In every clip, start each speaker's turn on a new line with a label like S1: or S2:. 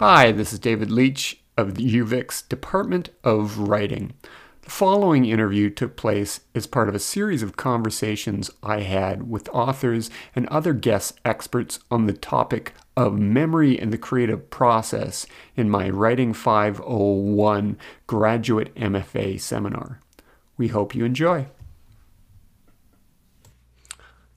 S1: Hi, this is David Leach of the UVic's Department of Writing. The following interview took place as part of a series of conversations I had with authors and other guest experts on the topic of memory and the creative process in my Writing 501 graduate MFA seminar. We hope you enjoy.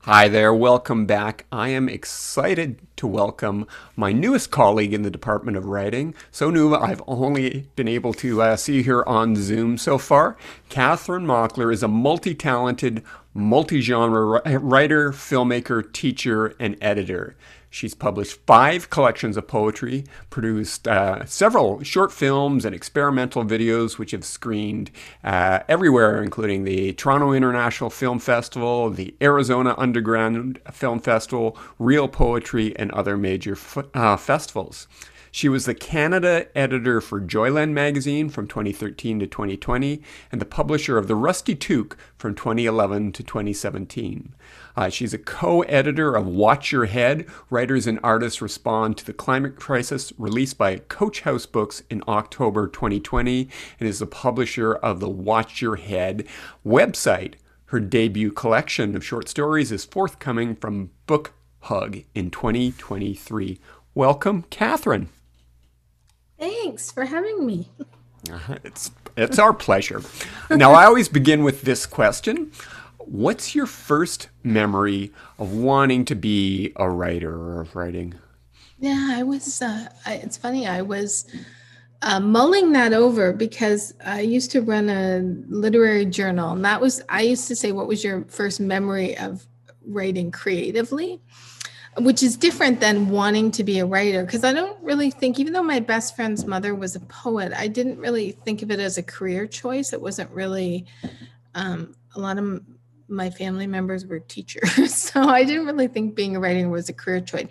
S1: Hi there, welcome back. I am excited to welcome my newest colleague in the Department of Writing. So new, I've only been able to uh, see her on Zoom so far. Kathryn Mockler is a multi talented, multi genre writer, filmmaker, teacher, and editor. She's published five collections of poetry, produced uh, several short films and experimental videos, which have screened uh, everywhere, including the Toronto International Film Festival, the Arizona Underground Film Festival, Reel Poetry, and other major f- uh, festivals. She was the Canada editor for Joyland magazine from 2013 to 2020 and the publisher of The Rusty Toque from 2011 to 2017. Uh, she's a co editor of Watch Your Head Writers and Artists Respond to the Climate Crisis, released by Coach House Books in October 2020, and is the publisher of the Watch Your Head website. Her debut collection of short stories is forthcoming from Book Hug in 2023. Welcome, Kathryn.
S2: Thanks for having me.
S1: Uh, it's it's our pleasure. now I always begin with this question. What's your first memory of wanting to be a writer or of writing?
S2: Yeah, I was uh, I, it's funny. I was uh, mulling that over because I used to run a literary journal, and that was I used to say, "What was your first memory of writing creatively?" Which is different than wanting to be a writer because i don't really think even though my best friend's mother was a poet i didn't really think of it as a career choice. It wasn't really um, a lot of my family members were teachers so i didn't really think being a writer was a career choice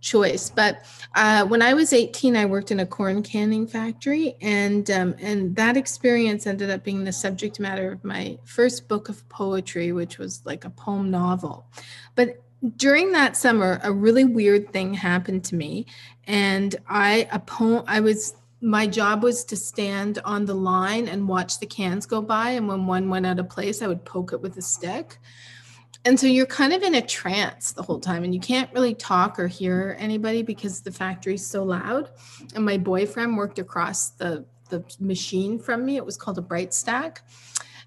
S2: choice. But uh, when i was 18 i worked in a corn canning factory and um, and that experience ended up being the subject matter of my first book of poetry which was like a poem novel. But during that summer a really weird thing happened to me and i a poem i was my job was to stand on the line and watch the cans go by and when one went out of place i would poke it with a stick. And so you're kind of in a trance the whole time and you can't really talk or hear anybody because the factory's so loud. And my boyfriend worked across the the machine from me. It was called a bright stack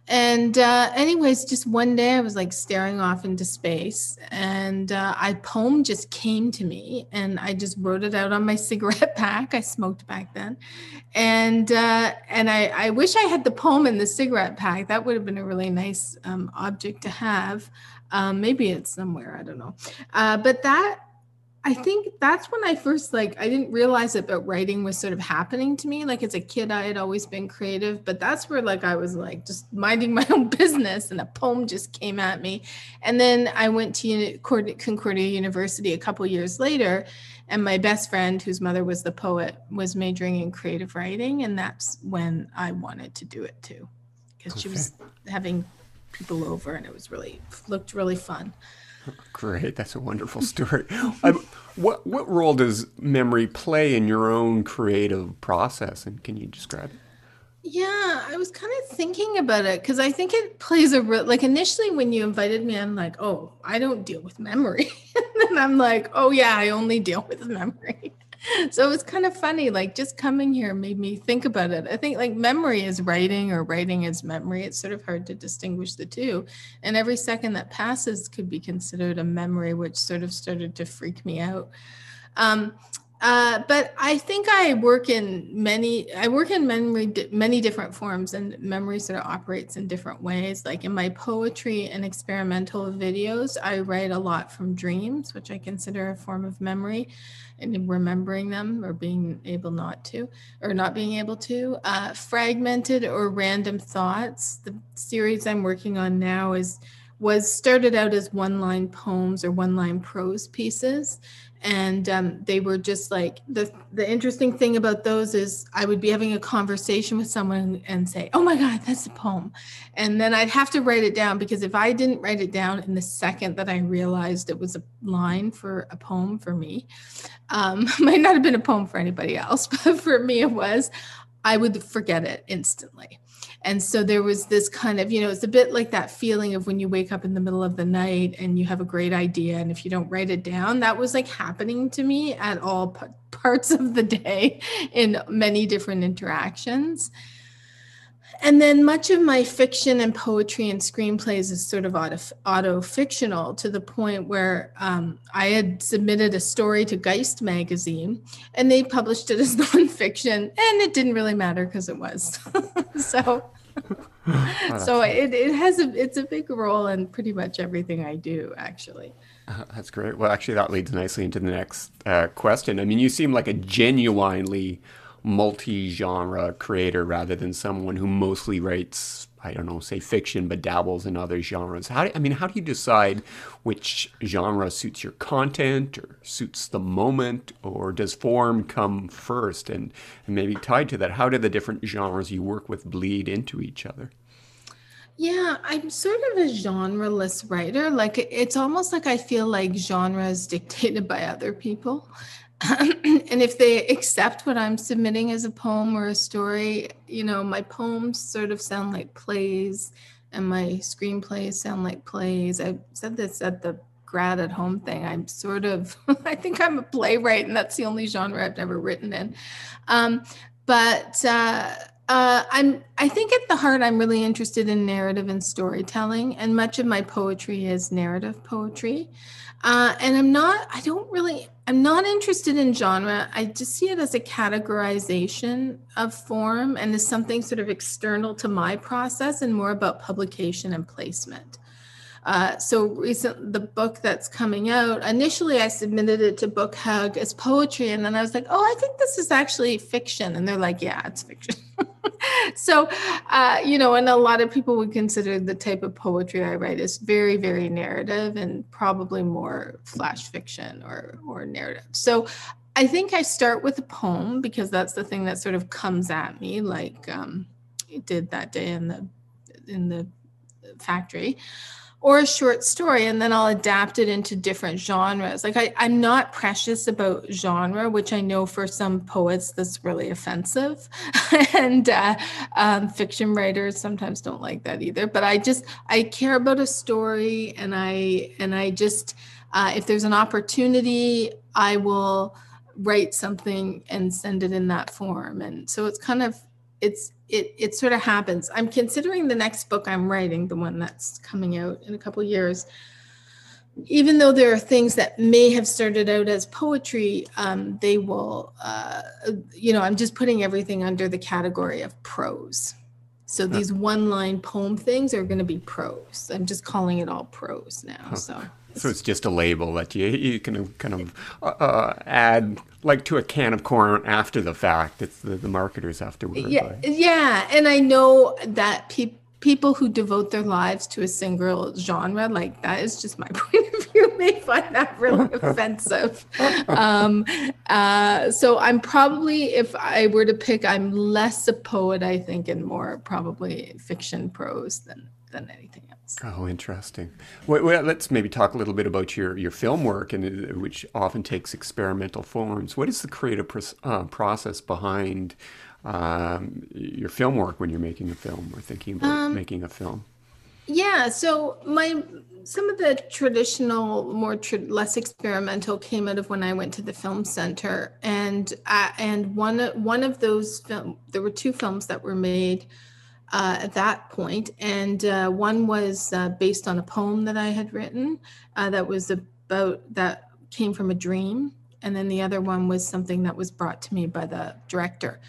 S2: and uh, anyways, just one day I was like staring off into space, and uh, I poem just came to me, and I just wrote it out on my cigarette pack. I smoked back then, and uh, and I, I wish I had the poem in the cigarette pack. That would have been a really nice um, object to have. Um, maybe it's somewhere I don't know, uh, but that I think that's when I first like I didn't realize it, but writing was sort of happening to me. Like as a kid, I had always been creative, but that's where like I was like just minding my own business, and a poem just came at me. And then I went to Concordia University a couple years later, and my best friend, whose mother was the poet, was majoring in creative writing, and that's when I wanted to do it too, because okay. she was having people over, and it was really looked really fun.
S1: Great, that's a wonderful story. um, what what role does memory play in your own creative process, and can you describe it?
S2: Yeah, I was kind of thinking about it because I think it plays a real like initially when you invited me, I'm like, oh, I don't deal with memory, and I'm like, oh yeah, I only deal with memory so it was kind of funny like just coming here made me think about it. I think like memory is writing or writing is memory. It's sort of hard to distinguish the two and every second that passes could be considered a memory which sort of started to freak me out. Um, uh, but I think I work in many. I work in memory, many different forms, and memory sort of operates in different ways. Like in my poetry and experimental videos, I write a lot from dreams, which I consider a form of memory, and remembering them or being able not to, or not being able to. Uh, fragmented or random thoughts. The series I'm working on now is was started out as one line poems or one line prose pieces and um, they were just like the the interesting thing about those is I would be having a conversation with someone and say, "Oh my God, that's a poem," and then I'd have to write it down because if I didn't write it down in the second that I realized it was a line for a poem for me, um, might not have been a poem for anybody else, but for me it was. I would forget it instantly. And so there was this kind of, you know, it's a bit like that feeling of when you wake up in the middle of the night and you have a great idea. And if you don't write it down, that was like happening to me at all p- parts of the day in many different interactions. And then much of my fiction and poetry and screenplays is sort of auto, auto fictional to the point where um, I had submitted a story to Geist magazine and they published it as nonfiction, and it didn't really matter because it was. so so it, it has a it's a big role in pretty much everything I do actually.
S1: Uh, that's great. Well, actually, that leads nicely into the next uh, question. I mean, you seem like a genuinely multi-genre creator rather than someone who mostly writes I don't know, say fiction, but dabbles in other genres. How do, I mean, how do you decide which genre suits your content or suits the moment, or does form come first? And, and maybe tied to that, how do the different genres you work with bleed into each other?
S2: Yeah, I'm sort of a genreless writer. Like it's almost like I feel like genre is dictated by other people. and if they accept what I'm submitting as a poem or a story, you know, my poems sort of sound like plays and my screenplays sound like plays. I said this at the grad at home thing. I'm sort of, I think I'm a playwright, and that's the only genre I've never written in. Um, but uh, uh, I'm, I think at the heart, I'm really interested in narrative and storytelling, and much of my poetry is narrative poetry. Uh, and I'm not, I don't really, I'm not interested in genre. I just see it as a categorization of form and as something sort of external to my process and more about publication and placement. Uh, so recent the book that's coming out initially i submitted it to book hug as poetry and then i was like oh i think this is actually fiction and they're like yeah it's fiction so uh, you know and a lot of people would consider the type of poetry i write is very very narrative and probably more flash fiction or or narrative. So i think i start with a poem because that's the thing that sort of comes at me like um, it did that day in the in the factory or a short story and then I'll adapt it into different genres. Like I, I'm not precious about genre, which I know for some poets that's really offensive. and uh, um, fiction writers sometimes don't like that either. But I just I care about a story and I and I just uh, if there's an opportunity, I will write something and send it in that form. And so it's kind of it's it it sort of happens. I'm considering the next book I'm writing, the one that's coming out in a couple years. Even though there are things that may have started out as poetry, um, they will, uh, you know, I'm just putting everything under the category of prose. So these one line poem things are going to be prose. I'm just calling it all prose now. So
S1: so it's just a label that you you can kind of uh, uh, add like to a can of corn after the fact. It's the, the marketers afterward.
S2: Yeah, yeah, and I know that people people who devote their lives to a single genre like that is just my point of view may find that really offensive um, uh, so i'm probably if i were to pick i'm less a poet i think and more probably fiction prose than than anything else.
S1: Oh, interesting. Well, well, let's maybe talk a little bit about your, your film work, and uh, which often takes experimental forms. What is the creative uh, process behind um, your film work when you're making a film or thinking about um, making a film?
S2: Yeah, so my some of the traditional, more less experimental came out of when I went to the film center, and uh, and one one of those film there were two films that were made uh, at that point. And uh, one was uh, based on a poem that I had written uh, that was about, that came from a dream. And then the other one was something that was brought to me by the director.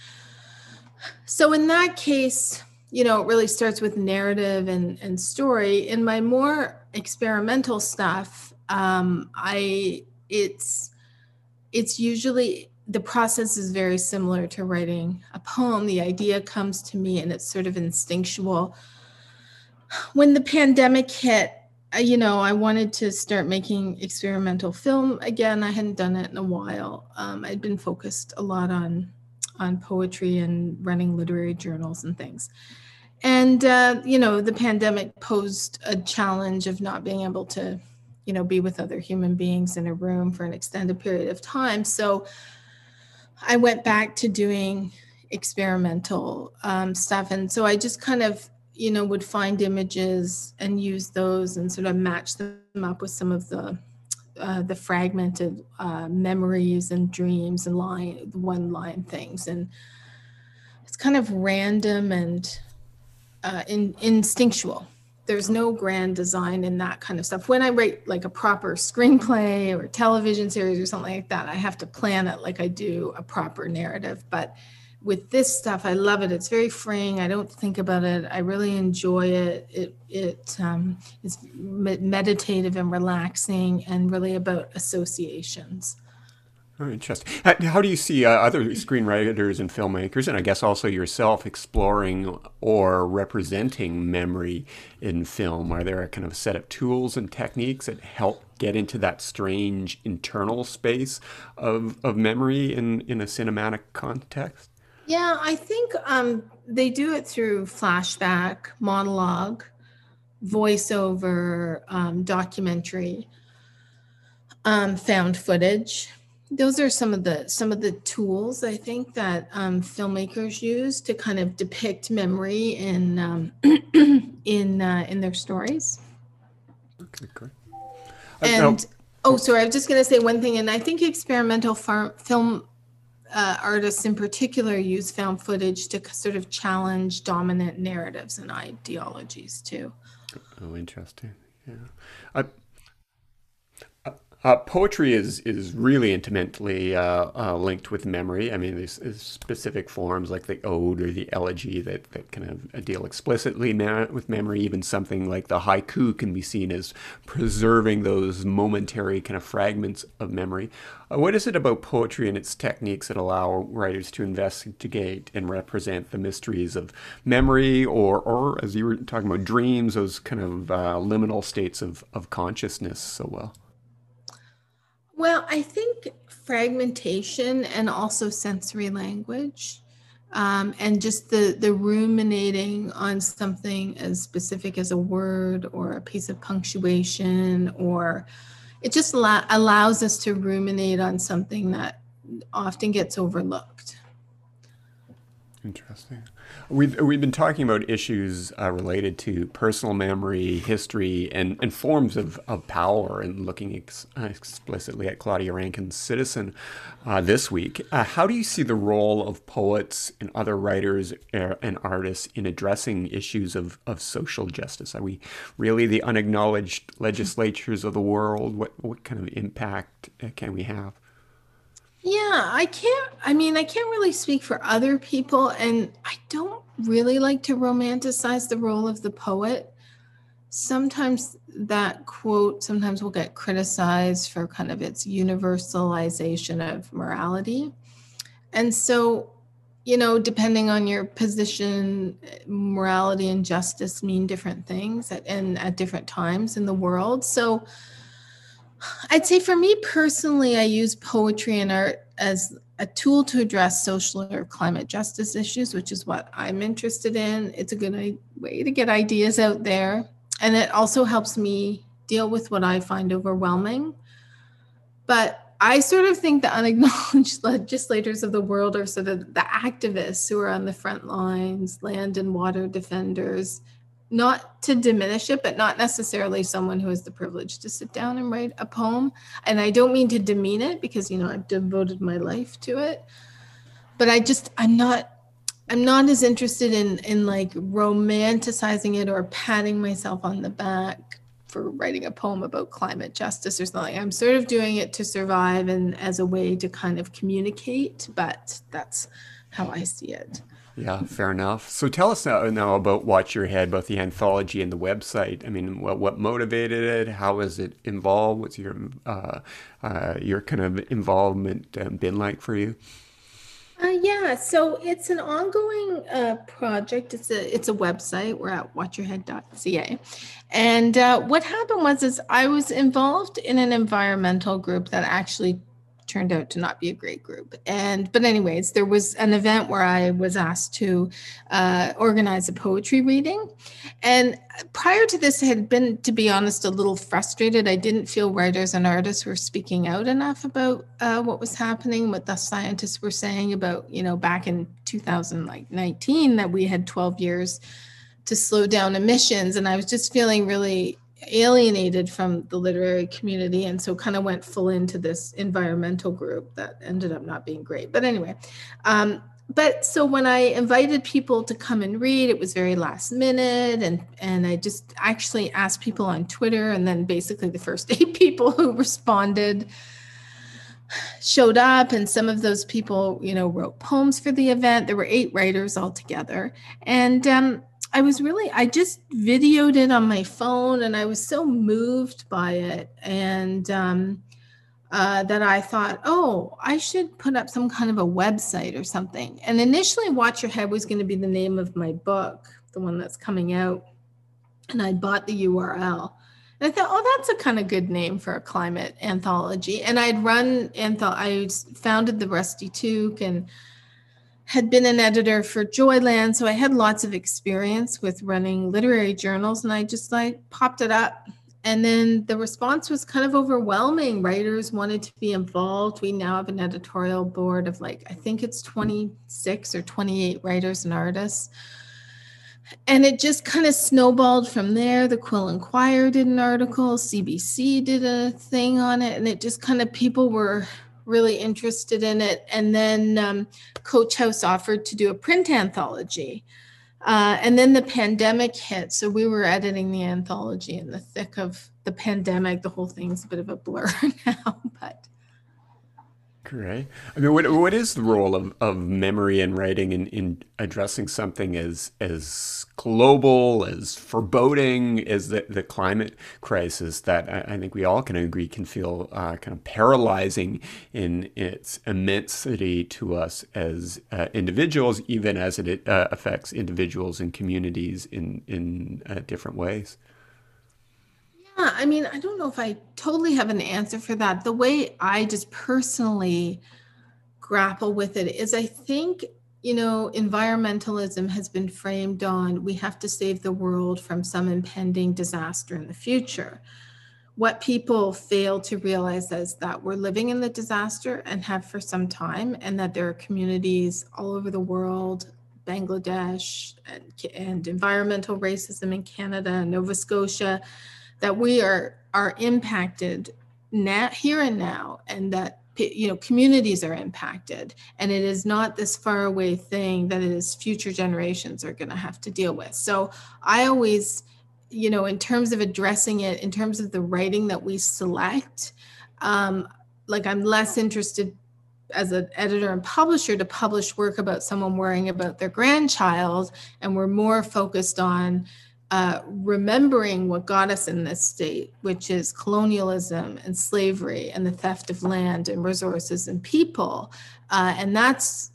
S2: So in that case, you know, it really starts with narrative and, and story. In my more experimental stuff, um, I it's it's usually the process is very similar to writing a poem. The idea comes to me and it's sort of instinctual. When the pandemic hit, you know, I wanted to start making experimental film again. I hadn't done it in a while. Um, I'd been focused a lot on on poetry and running literary journals and things. And uh, you know, the pandemic posed a challenge of not being able to, you know, be with other human beings in a room for an extended period of time. So I went back to doing experimental um, stuff, and so I just kind of you know, would find images and use those and sort of match them up with some of the uh, the fragmented uh, memories and dreams and line one line things. And it's kind of random and uh, in, instinctual there's no grand design in that kind of stuff when i write like a proper screenplay or television series or something like that i have to plan it like i do a proper narrative but with this stuff, I love it. It's very freeing. I don't think about it. I really enjoy it. It it um, is meditative and relaxing, and really about associations.
S1: Oh, interesting. How do you see uh, other screenwriters and filmmakers, and I guess also yourself, exploring or representing memory in film? Are there a kind of set of tools and techniques that help get into that strange internal space of, of memory in, in a cinematic context?
S2: Yeah, I think um, they do it through flashback, monologue, voiceover, um, documentary, um, found footage. Those are some of the some of the tools I think that um, filmmakers use to kind of depict memory in um, in uh, in their stories. Okay, great. And oh, sorry, I was just going to say one thing, and I think experimental far- film uh, artists in particular use found footage to sort of challenge dominant narratives and ideologies too.
S1: Oh, interesting. Yeah. I, uh, poetry is is really intimately uh, uh, linked with memory. I mean, there's, there's, specific forms like the ode or the elegy that, that kind of deal explicitly with memory. Even something like the haiku can be seen as preserving those momentary kind of fragments of memory. Uh, what is it about poetry and its techniques that allow writers to investigate and represent the mysteries of memory, or, or as you were talking about, dreams, those kind of uh, liminal states of, of consciousness so well?
S2: Well, I think fragmentation and also sensory language. Um, and just the the ruminating on something as specific as a word or a piece of punctuation or it just allow, allows us to ruminate on something that often gets overlooked
S1: interesting We've we've been talking about issues uh, related to personal memory, history, and, and forms of, of power, and looking ex- explicitly at Claudia Rankine's Citizen uh, this week. Uh, how do you see the role of poets and other writers uh, and artists in addressing issues of, of social justice? Are we really the unacknowledged legislatures of the world? What what kind of impact uh, can we have?
S2: Yeah, I can't. I mean, I can't really speak for other people, and I don't really like to romanticize the role of the poet. Sometimes that quote sometimes will get criticized for kind of its universalization of morality. And so, you know, depending on your position, morality and justice mean different things at, and at different times in the world. So, I'd say for me personally, I use poetry and art as a tool to address social or climate justice issues, which is what I'm interested in. It's a good way to get ideas out there. And it also helps me deal with what I find overwhelming. But I sort of think the unacknowledged legislators of the world are sort of the activists who are on the front lines, land and water defenders, not to diminish it, but not necessarily someone who has the privilege to sit down and write a poem. And I don't mean to demean it because, you know, I've devoted my life to it. But I just, I'm not, I'm not as interested in, in like romanticizing it or patting myself on the back for writing a poem about climate justice or something. I'm sort of doing it to survive and as a way to kind of communicate, but that's how I see it.
S1: Yeah, fair enough. So tell us now, now about Watch Your Head, both the anthology and the website. I mean, what, what motivated it? How was it involved? What's your uh, uh, your kind of involvement um, been like for you?
S2: Uh, yeah, so it's an ongoing uh, project. It's a it's a website. We're at watchyourhead.ca, and uh, what happened was is I was involved in an environmental group that actually turned out to not be a great group. And but anyways, there was an event where I was asked to uh, organize a poetry reading, and prior to this, I had been, to be honest, a little frustrated. I didn't feel writers and artists were speaking out enough about uh, what was happening, what the scientists were saying about you know back in 2019 that we had 12 years to slow down emissions, and I was just feeling really alienated from the literary community and so kind of went full into this environmental group that ended up not being great but anyway. Um, but so when i invited people to come and read it was very last minute and and i just actually asked people on twitter and then basically the first eight people who responded showed up and some of those people you know wrote poems for the event. There were eight writers altogether. And um, I was really, I just videoed it on my phone and I was so moved by it. And um, uh, that I thought, oh, I should put up some kind of a website or something. And initially, Watch Your Head was going to be the name of my book, the one that's coming out. And I bought the URL. And I thought, oh, that's a kind of good name for a climate anthology. And I'd run, antho- I founded the Rusty Toque and had been an editor for Joyland, so I had lots of experience with running literary journals, and I just like popped it up. And then the response was kind of overwhelming. Writers wanted to be involved. We now have an editorial board of like, I think it's 26 or 28 writers and artists. And it just kind of snowballed from there. The Quill & Quire did an article, CBC did a thing on it, and it just kind of people were really interested in it. And then um, Coach House offered to do a print anthology. Uh, and then the pandemic hit. So we were editing the anthology in the thick of the pandemic. The whole thing's a bit of a blur now, but
S1: Great. I mean, what what is the role of, of memory and writing in, in addressing something as as global, as foreboding as the, the climate crisis that I, I think we all can agree can feel uh, kind of paralyzing in its immensity to us as uh, individuals, even as it uh, affects individuals and communities in in uh, different ways.
S2: Yeah, I mean, I don't know if I totally have an answer for that. The way I just personally grapple with it is I think, you know, environmentalism has been framed on we have to save the world from some impending disaster in the future. What people fail to realize is that we're living in the disaster and have for some time, and that there are communities all over the world Bangladesh and, and environmental racism in Canada Nova Scotia that we are are impacted now here and now and that you know communities are impacted. And it is not this far away thing that it is future generations are going to have to deal with. So i always you know in terms of addressing it in terms of the writing that we select um, like i'm less interested as an editor and publisher to publish work about someone worrying about their grandchild and we're more focused on uh, remembering what got us in this state, which is colonialism and slavery and the theft of land and resources and people. Uh, and that's,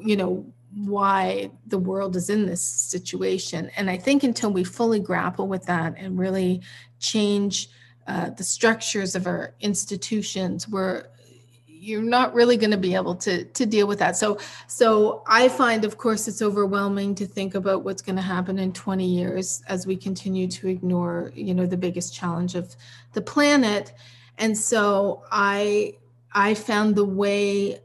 S2: you know, why the world is in this situation. And I think until we fully grapple with that and really change uh, the structures of our institutions, we're you're not really going to be able to to deal with that. So so i find of course it's overwhelming to think about what's going to happen in 20 years as we continue to ignore you know the biggest challenge of the planet. And so i i found the way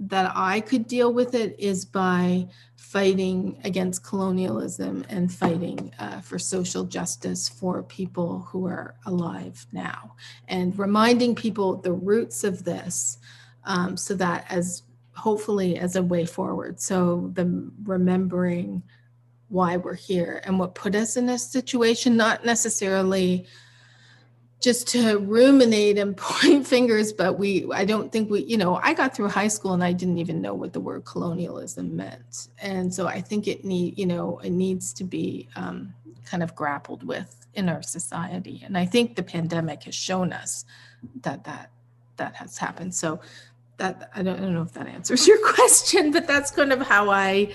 S2: that i could deal with it is by fighting against colonialism and fighting uh, for social justice for people who are alive now and reminding people the roots of this um, so that as hopefully as a way forward. So the remembering why we're here and what put us in this situation, not necessarily just to ruminate and point fingers, but we, I don't think we, you know, I got through high school and I didn't even know what the word colonialism meant. And so I think it need, you know, it needs to be um, kind of grappled with in our society. And I think the pandemic has shown us that that that has happened. So that I don't, I don't know if that answers your question, but that's kind of how I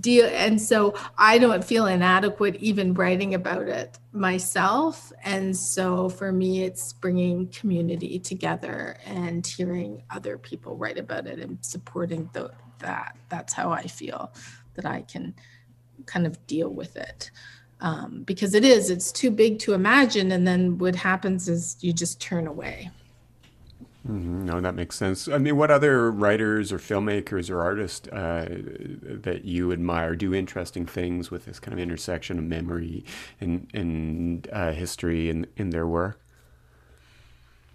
S2: deal. And so I don't feel inadequate even writing about it myself. And so for me, it's bringing community together and hearing other people write about it and supporting the, that. That's how I feel that I can kind of deal with it. Um, because it is, it's too big to imagine. And then what happens is you just turn away.
S1: Mm-hmm. No, that makes sense. I mean, what other writers or filmmakers or artists uh, that you admire do interesting things with this kind of intersection of memory and, and uh, history in, in their work?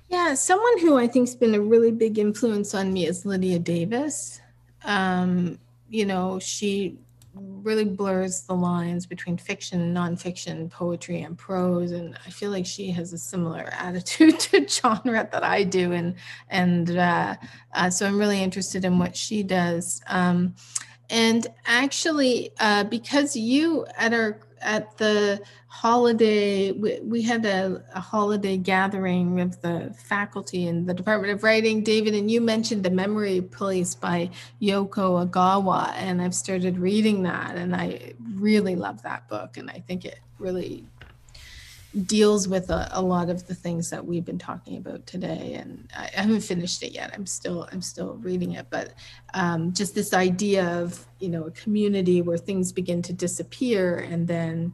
S2: Yeah, someone who I think's been a really big influence on me is Lydia Davis. Um, you know, she really blurs the lines between fiction nonfiction, poetry and prose. And I feel like she has a similar attitude to genre that I do. And, and uh, uh, so I'm really interested in what she does. Um, and actually, uh, because you at our at the holiday we, we had a, a, holiday gathering of the faculty in the department of writing. David and you mentioned the memory police by yoko ogawa and i've started reading that and i really love that book and i think it really deals with a, a lot of the things that we've been talking about today and i, I haven't finished it yet i'm still i'm still reading it but um, just this idea of you know a community where things begin to disappear and then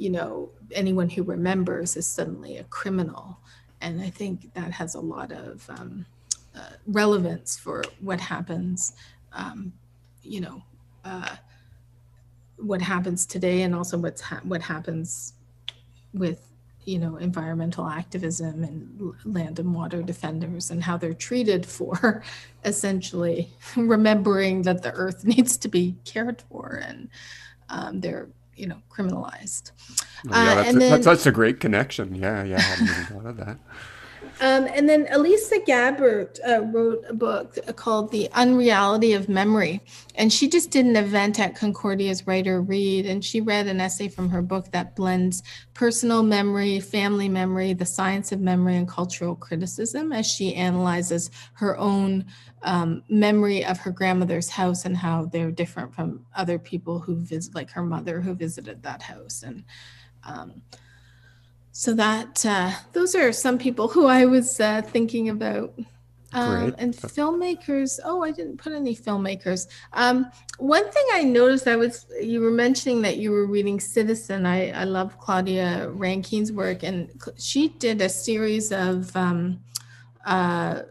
S2: you know, anyone who remembers is suddenly a criminal. And I think that has a lot of um, uh, relevance for what happens, um, you know, uh, what happens today and also what's ha- what happens with you know environmental activism and land and water defenders and how they're treated for essentially remembering that the earth needs to be cared for and um, they're you know, criminalized.
S1: Oh, yeah, that's, uh, and then, that's, that's a great connection. Yeah, yeah, I hadn't even thought of that.
S2: Um, and then Elisa Gabbert uh, wrote a book called The Unreality of Memory. And she just did an event at Concordia's Writer Read. And she read an essay from her book that blends personal memory, family memory, the science of memory, and cultural criticism as she analyzes her own um, memory of her grandmother's house and how they're different from other people who visit, like her mother who visited that house. And um, so that uh, those are some people who I was uh, thinking about. Um, and filmmakers. Oh, I didn't put any filmmakers. Um, one thing I noticed, I was you were mentioning that you were reading Citizen. I I love Claudia Rankine's work, and she did a series of um, uh,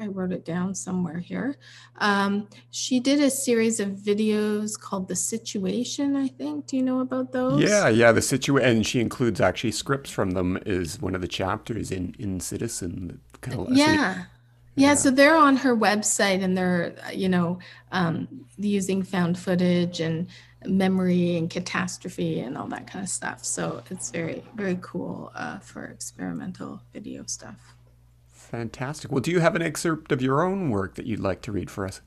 S2: I wrote it down somewhere here. Um, she did a series of videos called The Situation, I think. Do you know about those?
S1: Yeah, yeah, The Situation. And she includes actually scripts from them is one of the chapters in, in Citizen.
S2: Kind of, yeah. yeah. Yeah, so they're on her website and they're, you know, um, using found footage and memory and catastrophe and all that kind of stuff. So it's very, very cool uh, for experimental video stuff.
S1: Fantastic. Well, do you have an excerpt of your own work that you'd like to read for us?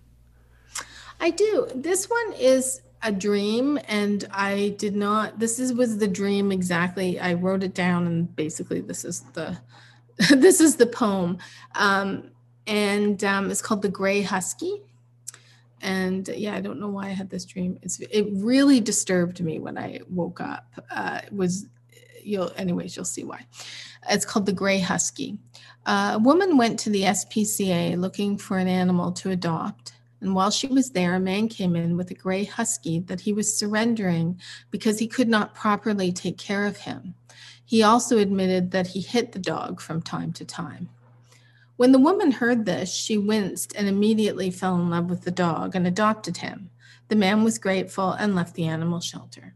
S2: I do. This one is a dream, and I did not. This is was the dream exactly. I wrote it down, and basically, this is the this is the poem, um, and um, it's called "The Gray Husky." And yeah, I don't know why I had this dream. It's it really disturbed me when I woke up. Uh, it was you'll anyways you'll see why. It's called "The Gray Husky." a woman went to the SPCA looking for an animal to adopt. And while she was there, a man came in with a gray husky that he was surrendering because he could not properly take care of him. He also admitted that he hit the dog from time to time. When the woman heard this, she winced and immediately fell in love with the dog and adopted him. The man was grateful and left the animal shelter.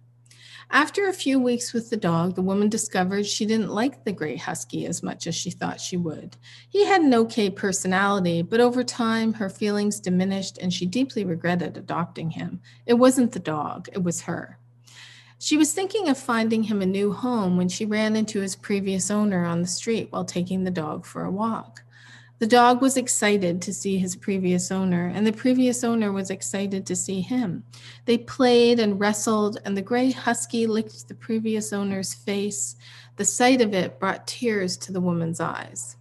S2: After a few weeks with the dog, the woman discovered she didn't like the gray husky as much as she thought she would. He had an okay personality, but over time her feelings diminished and she deeply regretted adopting him. It wasn't the dog, it was her. She was thinking of finding him a new home when she ran into his previous owner on the street while taking the dog for a walk. The dog was excited to see his previous owner, and the previous owner was excited to see him. They played and wrestled, and the gray husky licked the previous owner's face. The sight of it brought tears to the woman's eyes.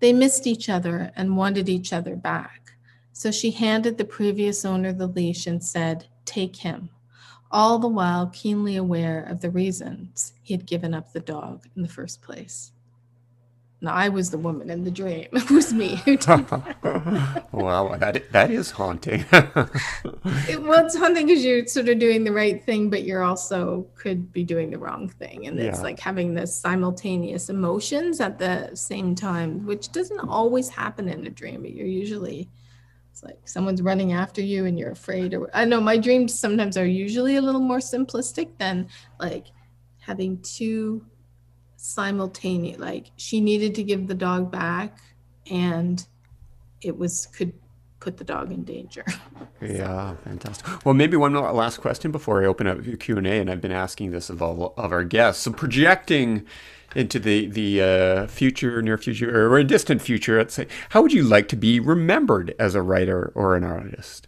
S2: They missed each other and wanted each other back. So she handed the previous owner the leash and said, Take him, all the while keenly aware of the reasons he had given up the dog in the first place. Now, I was the woman in the dream. It was me who did
S1: that. wow, that, that is haunting.
S2: it, well, it's haunting because you're sort of doing the right thing, but you're also could be doing the wrong thing. And it's like having this simultaneous emotions at the same time, which doesn't always happen in a dream, but you're usually it's like someone's running after you and you're afraid or i know my dreams sometimes are usually a little more simplistic than like having two simultaneous like she needed to give the dog back and it was could put the dog in danger.
S1: Yeah fantastic. Well maybe one last question before i open up q&a and i've been asking this of all of our guests. So projecting into the the uh, future near future or a distant future let's say how would you like to be remembered as a writer or an artist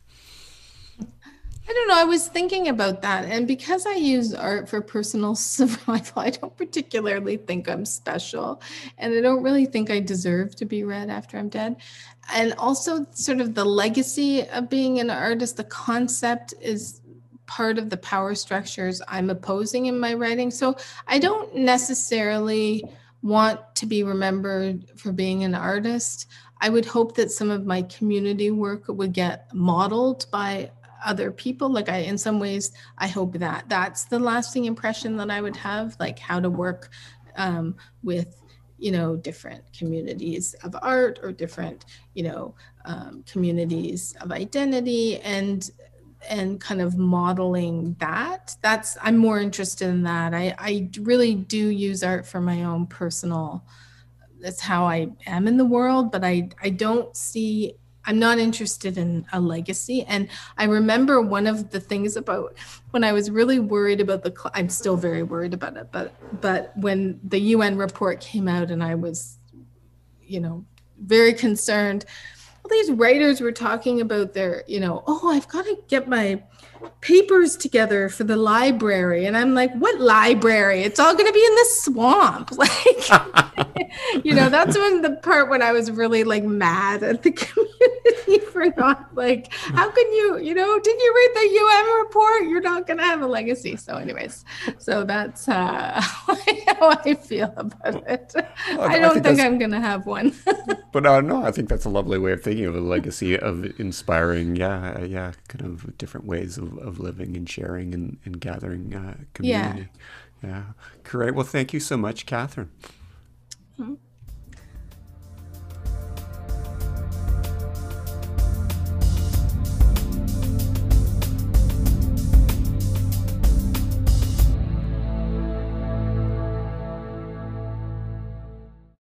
S2: I don't know. I was thinking about that. And because I use art for personal survival, I don't particularly think I'm special. And I don't really think I deserve to be read after I'm dead. And also, sort of the legacy of being an artist, the concept is part of the power structures I'm opposing in my writing. So I don't necessarily want to be remembered for being an artist. I would hope that some of my community work would get modeled by other people. Like i in some ways i hope that. That's the lasting impression that i would have like how to work um, with you know different communities of art or different you know um, communities of identity and and kind of modeling that. That's i'm more interested in that. I i really do use art for my own personal that's how i am in the world but i i don't see I'm not interested in a legacy. And I remember one of the things about when I was really worried about the, cl- I'm still very worried about it, but, but when the UN report came out and I was, you know, very concerned, all these writers were talking about their, you know, oh, I've got to get my papers together for the library. And i'm like what library? It's all going to be in the swamp. Like you know that's when the part when i was really like mad at the community for not like how can you you know did you read the un report? You're not going to have a legacy. So anyways so that's uh how i feel about it. Well, i don't I think, think i'm going to have one.
S1: But uh, no i think that's a lovely way of thinking of a legacy of inspiring yeah yeah kind of different ways of of, living and sharing and, and gathering uh, community. Yeah. yeah. Great. Well, thank you so much, Kathryn. Mm-hmm.